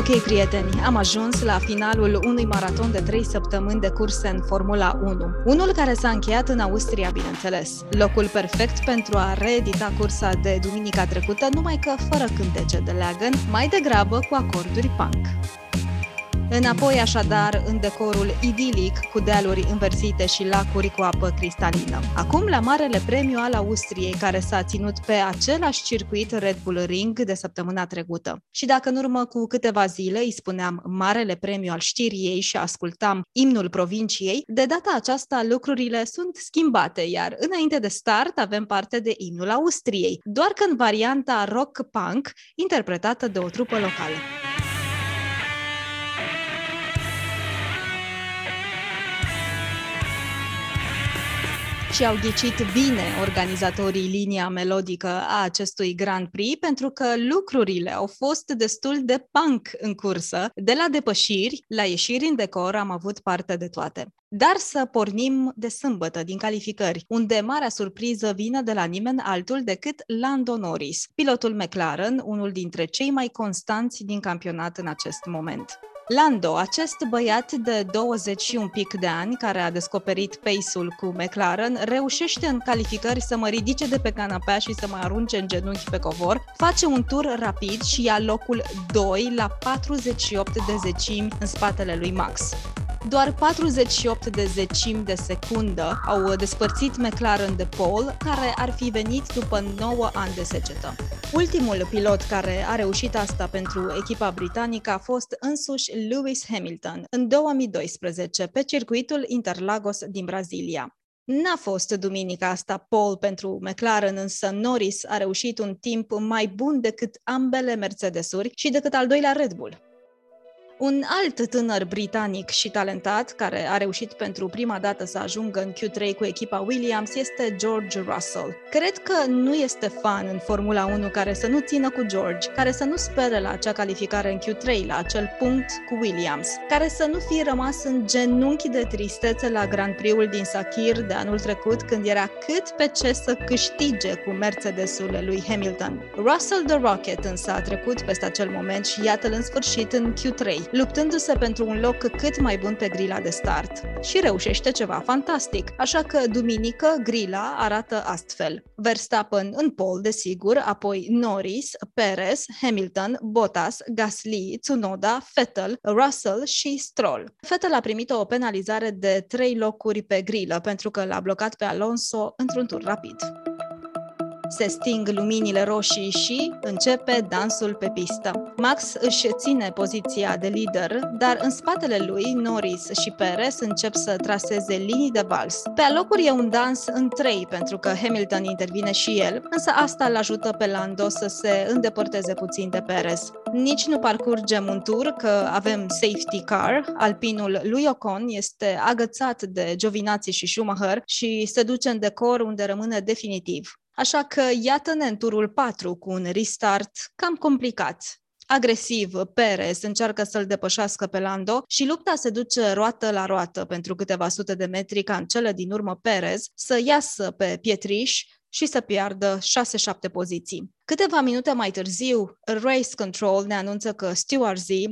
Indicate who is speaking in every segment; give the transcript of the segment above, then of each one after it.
Speaker 1: Ok, prieteni, am ajuns la finalul unui maraton de 3 săptămâni de curse în Formula 1. Unul care s-a încheiat în Austria, bineînțeles. Locul perfect pentru a reedita cursa de duminica trecută, numai că fără cântece de leagăn, mai degrabă cu acorduri punk. Înapoi așadar în decorul idilic cu dealuri înversite și lacuri cu apă cristalină. Acum la Marele Premiu al Austriei care s-a ținut pe același circuit Red Bull Ring de săptămâna trecută. Și dacă în urmă cu câteva zile îi spuneam Marele Premiu al Știriei și ascultam imnul provinciei, de data aceasta lucrurile sunt schimbate, iar înainte de start avem parte de imnul Austriei, doar că în varianta rock-punk interpretată de o trupă locală. Și au ghicit bine organizatorii linia melodică a acestui Grand Prix pentru că lucrurile au fost destul de punk în cursă. De la depășiri la ieșiri în decor am avut parte de toate. Dar să pornim de sâmbătă din calificări, unde marea surpriză vine de la nimeni altul decât Lando Norris, pilotul McLaren, unul dintre cei mai constanți din campionat în acest moment. Lando, acest băiat de 20 și un pic de ani care a descoperit pace-ul cu McLaren, reușește în calificări să mă ridice de pe canapea și să mă arunce în genunchi pe covor, face un tur rapid și ia locul 2 la 48 de zecimi în spatele lui Max. Doar 48 de zecimi de secundă au despărțit McLaren de pole, care ar fi venit după 9 ani de secetă. Ultimul pilot care a reușit asta pentru echipa britanică a fost însuși Lewis Hamilton în 2012 pe circuitul Interlagos din Brazilia. N-a fost duminica asta pole pentru McLaren, însă Norris a reușit un timp mai bun decât ambele Mercedesuri și decât al doilea Red Bull. Un alt tânăr britanic și talentat, care a reușit pentru prima dată să ajungă în Q3 cu echipa Williams, este George Russell. Cred că nu este fan în Formula 1 care să nu țină cu George, care să nu spere la acea calificare în Q3, la acel punct cu Williams, care să nu fie rămas în genunchi de tristețe la Grand Prix-ul din Sakir de anul trecut, când era cât pe ce să câștige cu Mercedesul lui Hamilton. Russell the Rocket însă a trecut peste acel moment și iată-l în sfârșit în Q3 luptându-se pentru un loc cât mai bun pe grila de start. Și reușește ceva fantastic, așa că duminică grila arată astfel. Verstappen în pol, desigur, apoi Norris, Perez, Hamilton, Bottas, Gasly, Tsunoda, Vettel, Russell și Stroll. Vettel a primit o penalizare de 3 locuri pe grilă pentru că l-a blocat pe Alonso într-un tur rapid. Se sting luminile roșii și începe dansul pe pistă. Max își ține poziția de lider, dar în spatele lui, Norris și Perez încep să traseze linii de vals. Pe alocuri e un dans în trei, pentru că Hamilton intervine și el, însă asta îl ajută pe Lando să se îndepărteze puțin de Perez. Nici nu parcurgem un tur, că avem safety car. Alpinul lui Ocon este agățat de Giovinazzi și Schumacher și se duce în decor unde rămâne definitiv. Așa că iată-ne în turul 4 cu un restart cam complicat. Agresiv, Perez încearcă să-l depășească pe Lando și lupta se duce roată la roată pentru câteva sute de metri ca în cele din urmă Perez să iasă pe pietriș și să piardă 6-7 poziții. Câteva minute mai târziu, Race Control ne anunță că Z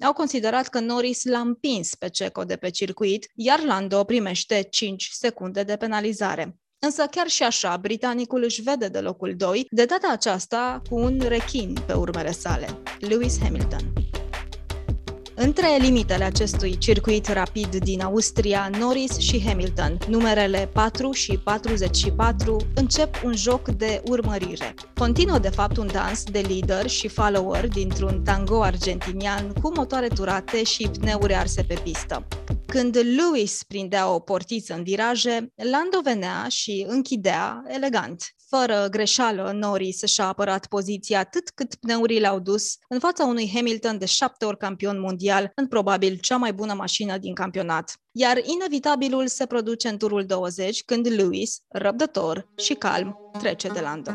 Speaker 1: au considerat că Norris l-a împins pe Ceco de pe circuit, iar Lando primește 5 secunde de penalizare. Însă chiar și așa, britanicul își vede de locul 2, de data aceasta cu un rechin pe urmele sale, Lewis Hamilton. Între limitele acestui circuit rapid din Austria, Norris și Hamilton, numerele 4 și 44, încep un joc de urmărire. Continuă de fapt un dans de lider și follower dintr-un tango argentinian cu motoare turate și pneuri arse pe pistă. Când Lewis prindea o portiță în viraje, Lando venea și închidea elegant. Fără greșeală, Norris și-a apărat poziția atât cât pneurile au dus în fața unui Hamilton de șapte ori campion mondial, în probabil cea mai bună mașină din campionat. Iar inevitabilul se produce în turul 20, când Lewis, răbdător și calm, trece de Lando.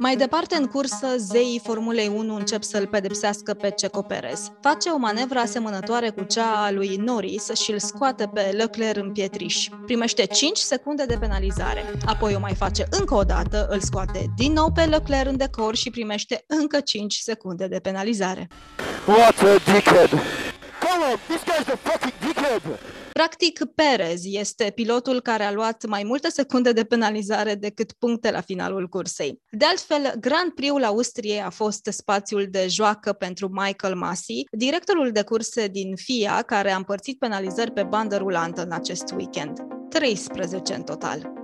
Speaker 1: Mai departe în cursă, zeii Formulei 1 încep să-l pedepsească pe Ceco Perez. Face o manevră asemănătoare cu cea a lui Norris și îl scoate pe Leclerc în pietriș. Primește 5 secunde de penalizare. Apoi o mai face încă o dată, îl scoate din nou pe Leclerc în decor și primește încă 5 secunde de penalizare.
Speaker 2: What a dickhead! Come on, this guy's a fucking dickhead!
Speaker 1: Practic, Perez este pilotul care a luat mai multe secunde de penalizare decât puncte la finalul cursei. De altfel, Grand Prix-ul Austriei a fost spațiul de joacă pentru Michael Masi, directorul de curse din FIA, care a împărțit penalizări pe bandă rulantă în acest weekend. 13 în total.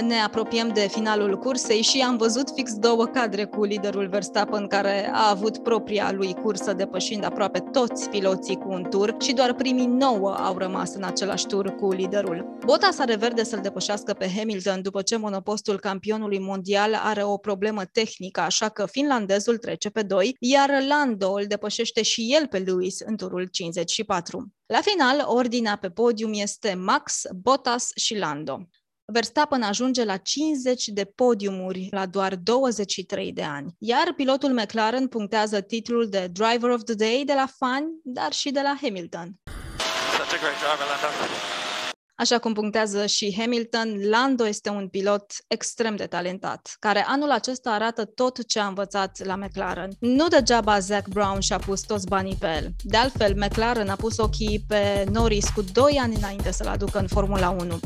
Speaker 1: Ne apropiem de finalul cursei și am văzut fix două cadre cu liderul Verstappen care a avut propria lui cursă depășind aproape toți piloții cu un tur și doar primii nouă au rămas în același tur cu liderul. Bottas are verde să-l depășească pe Hamilton după ce monopostul campionului mondial are o problemă tehnică, așa că finlandezul trece pe 2, iar Lando îl depășește și el pe Lewis în turul 54. La final, ordinea pe podium este Max, Bottas și Lando. Verstappen ajunge la 50 de podiumuri la doar 23 de ani, iar pilotul McLaren punctează titlul de Driver of the Day de la fani, dar și de la Hamilton. Such a great driver, Lando. Așa cum punctează și Hamilton, Lando este un pilot extrem de talentat, care anul acesta arată tot ce a învățat la McLaren. Nu degeaba Zach Brown și-a pus toți banii pe el. De altfel, McLaren a pus ochii pe Norris cu 2 ani înainte să-l aducă în Formula 1.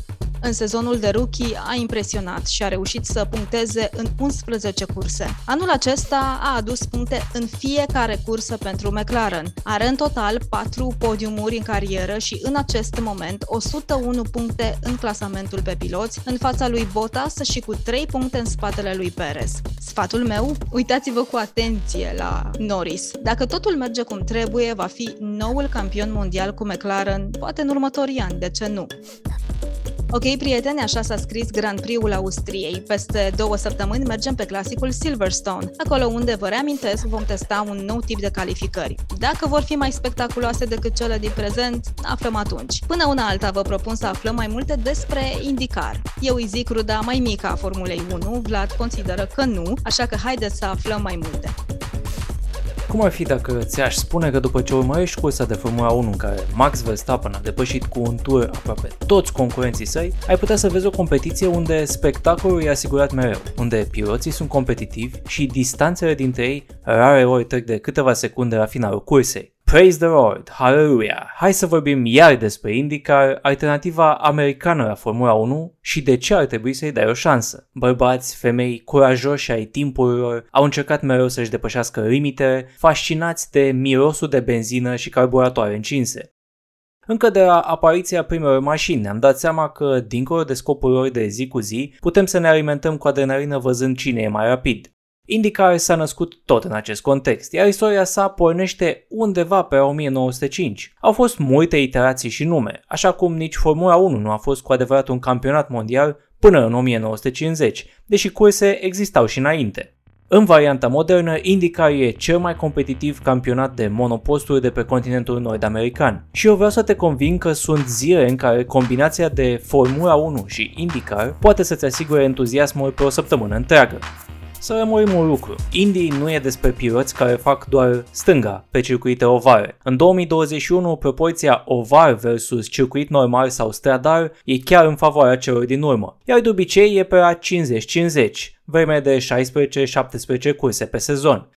Speaker 1: În sezonul de rookie a impresionat și a reușit să puncteze în 11 curse. Anul acesta a adus puncte în fiecare cursă pentru McLaren. Are în total 4 podiumuri în carieră și în acest moment 101 puncte în clasamentul pe piloți, în fața lui Bottas și cu 3 puncte în spatele lui Perez. Sfatul meu? Uitați-vă cu atenție la Norris. Dacă totul merge cum trebuie, va fi noul campion mondial cu McLaren, poate în următorii ani, de ce nu? Ok, prieteni, așa s-a scris Grand Prix-ul Austriei. Peste două săptămâni mergem pe clasicul Silverstone, acolo unde, vă reamintesc, vom testa un nou tip de calificări. Dacă vor fi mai spectaculoase decât cele din prezent, aflăm atunci. Până una alta vă propun să aflăm mai multe despre IndyCar. Eu îi zic ruda mai mică a Formulei 1, Vlad consideră că nu, așa că haideți să aflăm mai multe.
Speaker 3: Cum ar fi dacă ți-aș spune că după ce urmărești cursa de Formula 1 în care Max Verstappen a depășit cu un tur aproape toți concurenții săi, ai putea să vezi o competiție unde spectacolul e asigurat mereu, unde piloții sunt competitivi și distanțele dintre ei rare ori trec de câteva secunde la finalul cursei. Praise the Lord, Hallelujah! Hai să vorbim iar despre IndyCar, alternativa americană la Formula 1 și de ce ar trebui să-i dai o șansă. Bărbați, femei, curajoși ai timpurilor au încercat mereu să-și depășească limitele, fascinați de mirosul de benzină și carburatoare încinse. Încă de la apariția primelor mașini ne-am dat seama că, dincolo de scopul lor de zi cu zi, putem să ne alimentăm cu adrenalină văzând cine e mai rapid. IndyCar s-a născut tot în acest context, iar istoria sa pornește undeva pe 1905. Au fost multe iterații și nume, așa cum nici Formula 1 nu a fost cu adevărat un campionat mondial până în 1950, deși curse existau și înainte. În varianta modernă, IndyCar e cel mai competitiv campionat de monoposturi de pe continentul nord-american. Și eu vreau să te convin că sunt zile în care combinația de Formula 1 și IndyCar poate să-ți asigure entuziasmul pe o săptămână întreagă. Să rămârim un lucru. Indy nu e despre piloți care fac doar stânga pe circuite ovale. În 2021, proporția oval versus circuit normal sau stradar e chiar în favoarea celor din urmă, iar de obicei e pe la 50-50, vreme de 16-17 curse pe sezon.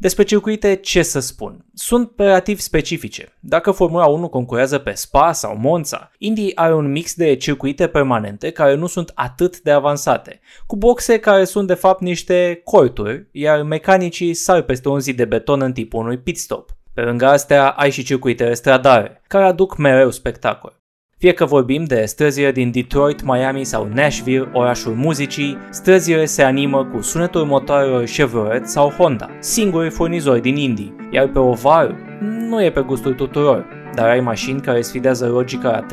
Speaker 3: Despre circuite ce să spun? Sunt relativ specifice. Dacă Formula 1 concurează pe Spa sau Monza, Indy are un mix de circuite permanente care nu sunt atât de avansate, cu boxe care sunt de fapt niște corturi, iar mecanicii sar peste un zid de beton în tipul unui pit stop. Pe lângă astea ai și circuitele stradare, care aduc mereu spectacol. Fie că vorbim de străzile din Detroit, Miami sau Nashville, orașul muzicii, străzile se animă cu sunetul motoarelor Chevrolet sau Honda, singuri furnizori din Indy, iar pe oval nu e pe gustul tuturor, dar ai mașini care sfidează logica la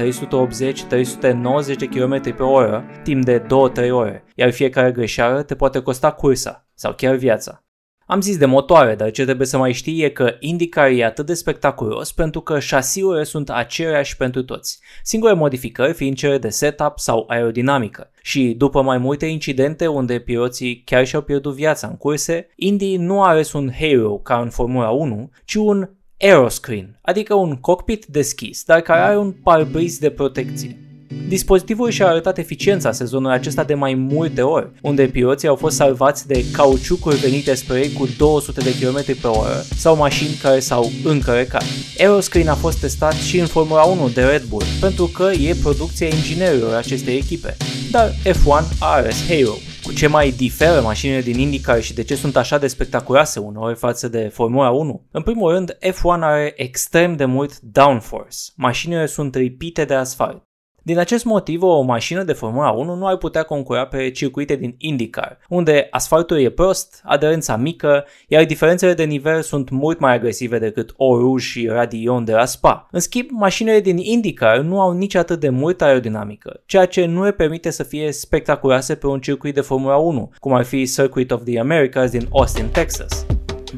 Speaker 3: 380-390 de km pe oră timp de 2-3 ore, iar fiecare greșeală te poate costa cursa sau chiar viața. Am zis de motoare, dar ce trebuie să mai știi e că IndyCar e atât de spectaculos pentru că șasiurile sunt aceleași pentru toți, singure modificări fiind cele de setup sau aerodinamică. Și după mai multe incidente unde piloții chiar și-au pierdut viața în curse, Indy nu are un halo ca în Formula 1, ci un aeroscreen, adică un cockpit deschis, dar care are un parbriz de protecție. Dispozitivul și-a arătat eficiența sezonul acesta de mai multe ori, unde piloții au fost salvați de cauciucuri venite spre ei cu 200 de km pe oră sau mașini care s-au încărcat. Aeroscreen a fost testat și în Formula 1 de Red Bull, pentru că e producția inginerilor acestei echipe, dar F1 a ales Halo. Cu ce mai diferă mașinile din IndyCar și de ce sunt așa de spectaculoase uneori față de Formula 1? În primul rând, F1 are extrem de mult downforce. Mașinile sunt ripite de asfalt. Din acest motiv, o mașină de Formula 1 nu ar putea concura pe circuite din IndyCar, unde asfaltul e prost, aderența mică, iar diferențele de nivel sunt mult mai agresive decât Oru și Radion de la Spa. În schimb, mașinile din IndyCar nu au nici atât de multă aerodinamică, ceea ce nu le permite să fie spectaculoase pe un circuit de Formula 1, cum ar fi Circuit of the Americas din Austin, Texas.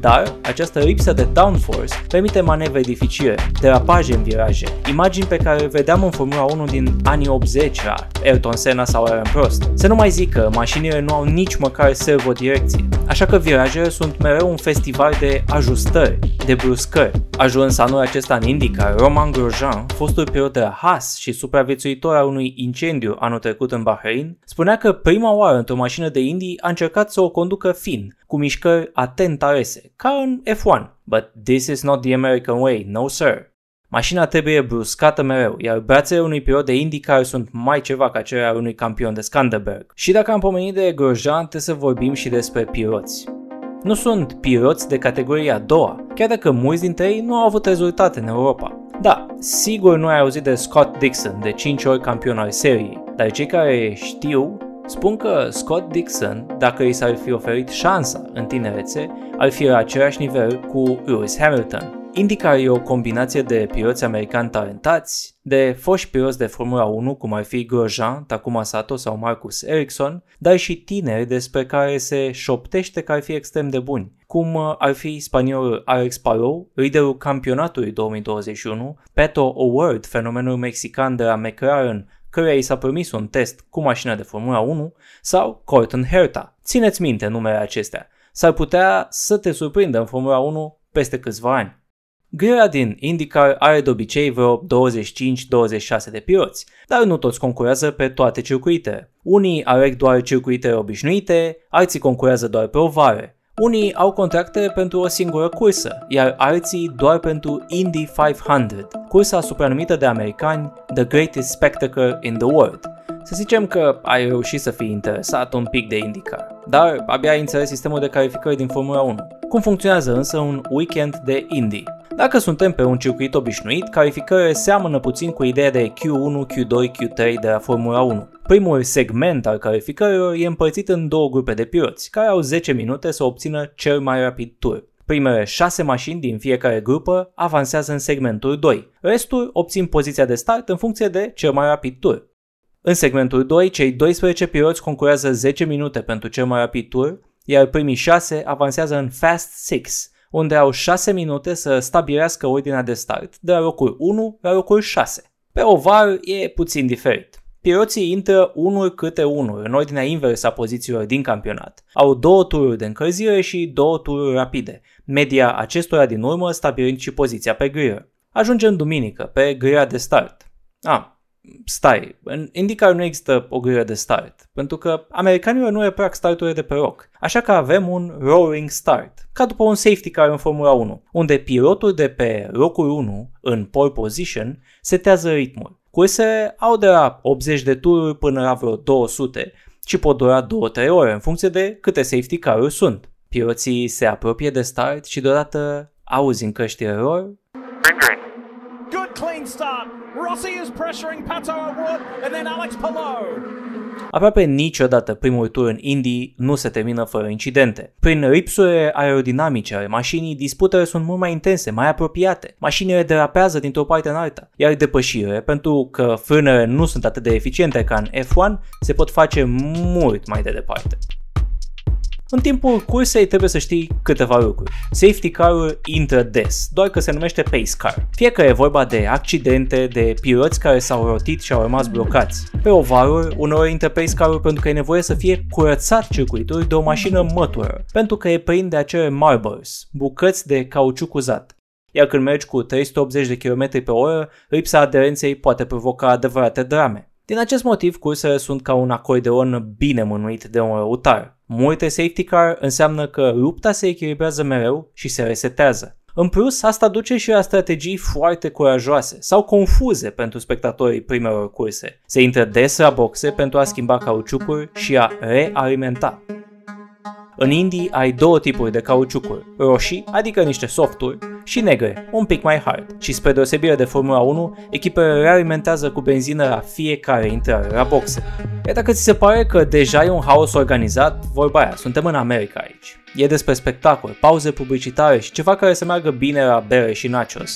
Speaker 3: Dar această lipsă de downforce permite manevre dificile, derapaje în viraje, imagini pe care le vedeam în Formula 1 din anii 80 la Ayrton Senna sau Aaron Prost. Să nu mai zic că mașinile nu au nici măcar servodirecție, așa că virajele sunt mereu un festival de ajustări, de bruscări. Ajuns anul acesta în IndyCar, Roman Grosjean, fostul pilot de la Haas și supraviețuitor al unui incendiu anul trecut în Bahrain, spunea că prima oară într-o mașină de Indy a încercat să o conducă fin, cu mișcări atent alese, ca în F1. But this is not the American way, no sir. Mașina trebuie bruscată mereu, iar brațele unui pilot de IndyCar sunt mai ceva ca cele ale unui campion de Skanderberg. Și dacă am pomenit de Grosjean, trebuie să vorbim și despre piloți. Nu sunt piloți de categoria a doua, chiar dacă mulți dintre ei nu au avut rezultate în Europa. Da, sigur nu ai auzit de Scott Dixon, de 5 ori campion al seriei, dar cei care știu Spun că Scott Dixon, dacă i s-ar fi oferit șansa în tinerețe, ar fi la același nivel cu Lewis Hamilton. IndyCar e o combinație de piloți americani talentați, de foști piloți de Formula 1, cum ar fi Grosjean, Takuma Sato sau Marcus Ericsson, dar și tineri despre care se șoptește că ar fi extrem de buni, cum ar fi spaniolul Alex Palou, liderul campionatului 2021, Peto O'Ward, fenomenul mexican de la McLaren, căruia i s-a permis un test cu mașina de Formula 1, sau Colton Herta. Țineți minte numele acestea. S-ar putea să te surprindă în Formula 1 peste câțiva ani. Grila din IndyCar are de obicei vreo 25-26 de piloți, dar nu toți concurează pe toate circuitele. Unii aleg doar circuite obișnuite, alții concurează doar pe ovare. Unii au contracte pentru o singură cursă, iar alții doar pentru Indy 500, cursa supranumită de americani The Greatest Spectacle in the World. Să zicem că ai reușit să fii interesat un pic de IndyCar, dar abia ai înțeles sistemul de calificări din Formula 1. Cum funcționează însă un weekend de Indy? Dacă suntem pe un circuit obișnuit, calificările seamănă puțin cu ideea de Q1, Q2, Q3 de la Formula 1. Primul segment al calificărilor e împărțit în două grupe de piloți, care au 10 minute să obțină cel mai rapid tur. Primele 6 mașini din fiecare grupă avansează în segmentul 2. Restul obțin poziția de start în funcție de cel mai rapid tur. În segmentul 2, cei 12 piloți concurează 10 minute pentru cel mai rapid tur, iar primii 6 avansează în Fast 6, unde au 6 minute să stabilească ordinea de start de la locul 1 la locul 6. Pe oval e puțin diferit. Piloții intră unul câte unul în ordinea inversă a pozițiilor din campionat. Au două tururi de încălzire și două tururi rapide, media acestora din urmă stabilind și poziția pe grilă. Ajungem duminică, pe grila de start. Ah, stai, în IndyCar nu există o grilă de start, pentru că americanilor nu reprac starturile de pe loc, așa că avem un rolling start, ca după un safety car în Formula 1, unde pilotul de pe locul 1, în pole position, setează ritmul. Cursele au de la 80 de tururi până la vreo 200 și pot dura 2-3 ore în funcție de câte safety car-uri sunt. Piloții se apropie de start și deodată auzi în căștile lor Good clean start. Rossi is pressuring Pato O'Ward and then Alex Palou. Aproape niciodată primul tur în Indy nu se termină fără incidente. Prin ripsurile aerodinamice ale mașinii, disputele sunt mult mai intense, mai apropiate. Mașinile derapează dintr-o parte în alta, iar depășirile, pentru că frânele nu sunt atât de eficiente ca în F1, se pot face mult mai de departe. În timpul cursei trebuie să știi câteva lucruri. Safety car-ul intră des, doar că se numește pace car. Fie că e vorba de accidente, de piloți care s-au rotit și au rămas blocați. Pe ovarul, uneori intră pace car pentru că e nevoie să fie curățat circuitul de o mașină mătură, pentru că e plin de acele marbles, bucăți de cauciuc uzat. Iar când mergi cu 380 de km pe oră, lipsa aderenței poate provoca adevărate drame. Din acest motiv, cursele sunt ca un acordeon bine mânuit de un răutar. Multe safety car înseamnă că lupta se echilibrează mereu și se resetează. În plus, asta duce și la strategii foarte curajoase sau confuze pentru spectatorii primelor curse. Se intră des la boxe pentru a schimba cauciucuri și a realimenta. În Indii ai două tipuri de cauciucuri, roșii, adică niște softuri, și negre, un pic mai hard. Și spre deosebire de Formula 1, echipele realimentează cu benzină la fiecare intrare la boxe. Iar dacă ți se pare că deja e un haos organizat, vorba aia, suntem în America aici. E despre spectacol, pauze publicitare și ceva care să meargă bine la bere și nachos.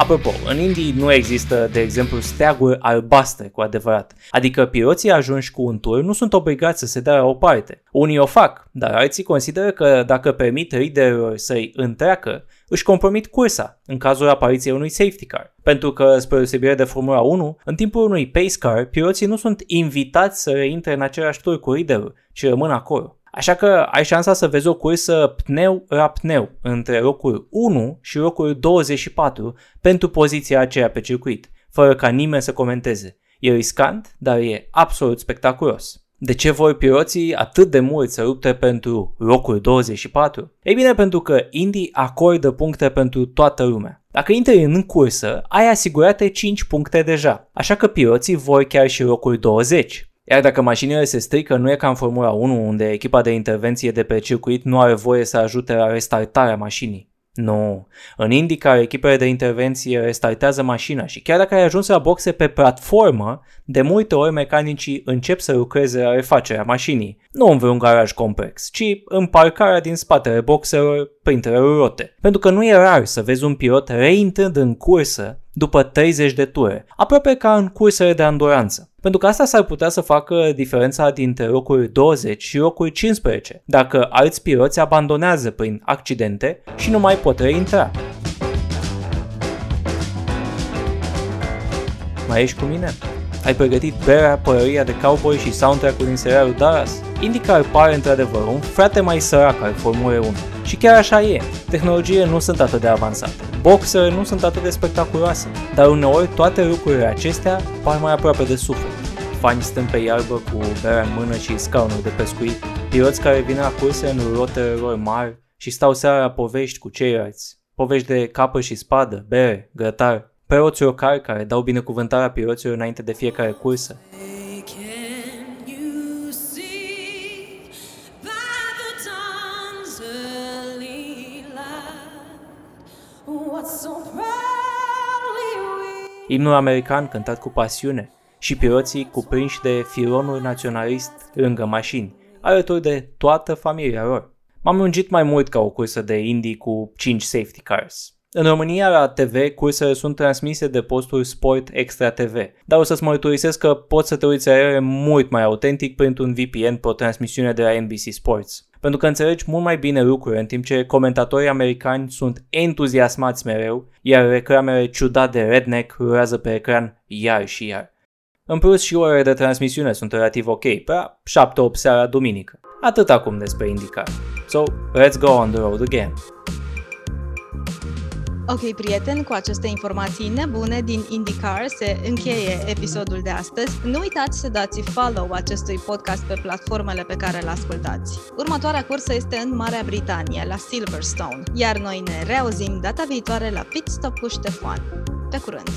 Speaker 3: Apropo, în Indii nu există, de exemplu, steaguri albastre cu adevărat, adică piloții ajunși cu un tur nu sunt obligați să se dea la o parte. Unii o fac, dar alții consideră că dacă permit riderilor să-i întreacă, își compromit cursa în cazul apariției unui safety car. Pentru că, spre deosebire de Formula 1, în timpul unui pace car, piloții nu sunt invitați să reintre în același tur cu riderul, ci rămân acolo. Așa că ai șansa să vezi o cursă pneu la pneu între locul 1 și locul 24 pentru poziția aceea pe circuit, fără ca nimeni să comenteze. E riscant, dar e absolut spectaculos. De ce vor piloții atât de mult să lupte pentru locul 24? Ei bine, pentru că Indy acordă puncte pentru toată lumea. Dacă intri în cursă, ai asigurate 5 puncte deja, așa că piloții vor chiar și locul 20. Iar dacă mașinile se strică, nu e ca în Formula 1, unde echipa de intervenție de pe circuit nu are voie să ajute la restartarea mașinii. Nu. În IndyCar, echipele de intervenție restartează mașina și chiar dacă ai ajuns la boxe pe platformă, de multe ori mecanicii încep să lucreze la refacerea mașinii. Nu în vreun garaj complex, ci în parcarea din spatele boxelor printre rote. Pentru că nu e rar să vezi un pilot reintrând în cursă după 30 de ture, aproape ca în cursele de anduranță. Pentru că asta s-ar putea să facă diferența dintre locuri 20 și locuri 15, dacă alți piloți abandonează prin accidente și nu mai pot reintra. Mai ești cu mine? Ai pregătit berea, părăria de cowboy și soundtrack-ul din serialul Dallas? IndyCar pare într-adevăr un frate mai sărac al Formulei 1. Și chiar așa e. Tehnologiile nu sunt atât de avansate. Boxele nu sunt atât de spectaculoase. Dar uneori toate lucrurile acestea par mai aproape de suflet. Fani stând pe iarbă cu berea în mână și scaunul de pescuit, piloți care vin la curse în rotele lor mari și stau seara la povești cu ceilalți. Povești de capă și spadă, bere, grătar, preoți locali care dau binecuvântarea piloților înainte de fiecare cursă. Imnul american cântat cu pasiune și piloții cuprinși de filonul naționalist lângă mașini, alături de toată familia lor. M-am lungit mai mult ca o cursă de indie cu 5 safety cars. În România, la TV, cursele sunt transmise de postul Sport Extra TV, dar o să-ți mărturisesc că poți să te uiți la ele mult mai autentic printr-un VPN pe o transmisiune de la NBC Sports. Pentru că înțelegi mult mai bine lucrurile, în timp ce comentatorii americani sunt entuziasmați mereu, iar reclamele ciudat de redneck rulează pe ecran iar și iar. În plus și orele de transmisiune sunt relativ ok, pe 7-8 seara duminică. Atât acum despre IndyCar. So, let's go on the road again.
Speaker 1: Ok, prieteni, cu aceste informații nebune din IndyCar se încheie episodul de astăzi. Nu uitați să dați follow acestui podcast pe platformele pe care le ascultați. Următoarea cursă este în Marea Britanie, la Silverstone, iar noi ne reauzim data viitoare la Pit Stop cu Ștefan. Pe curând!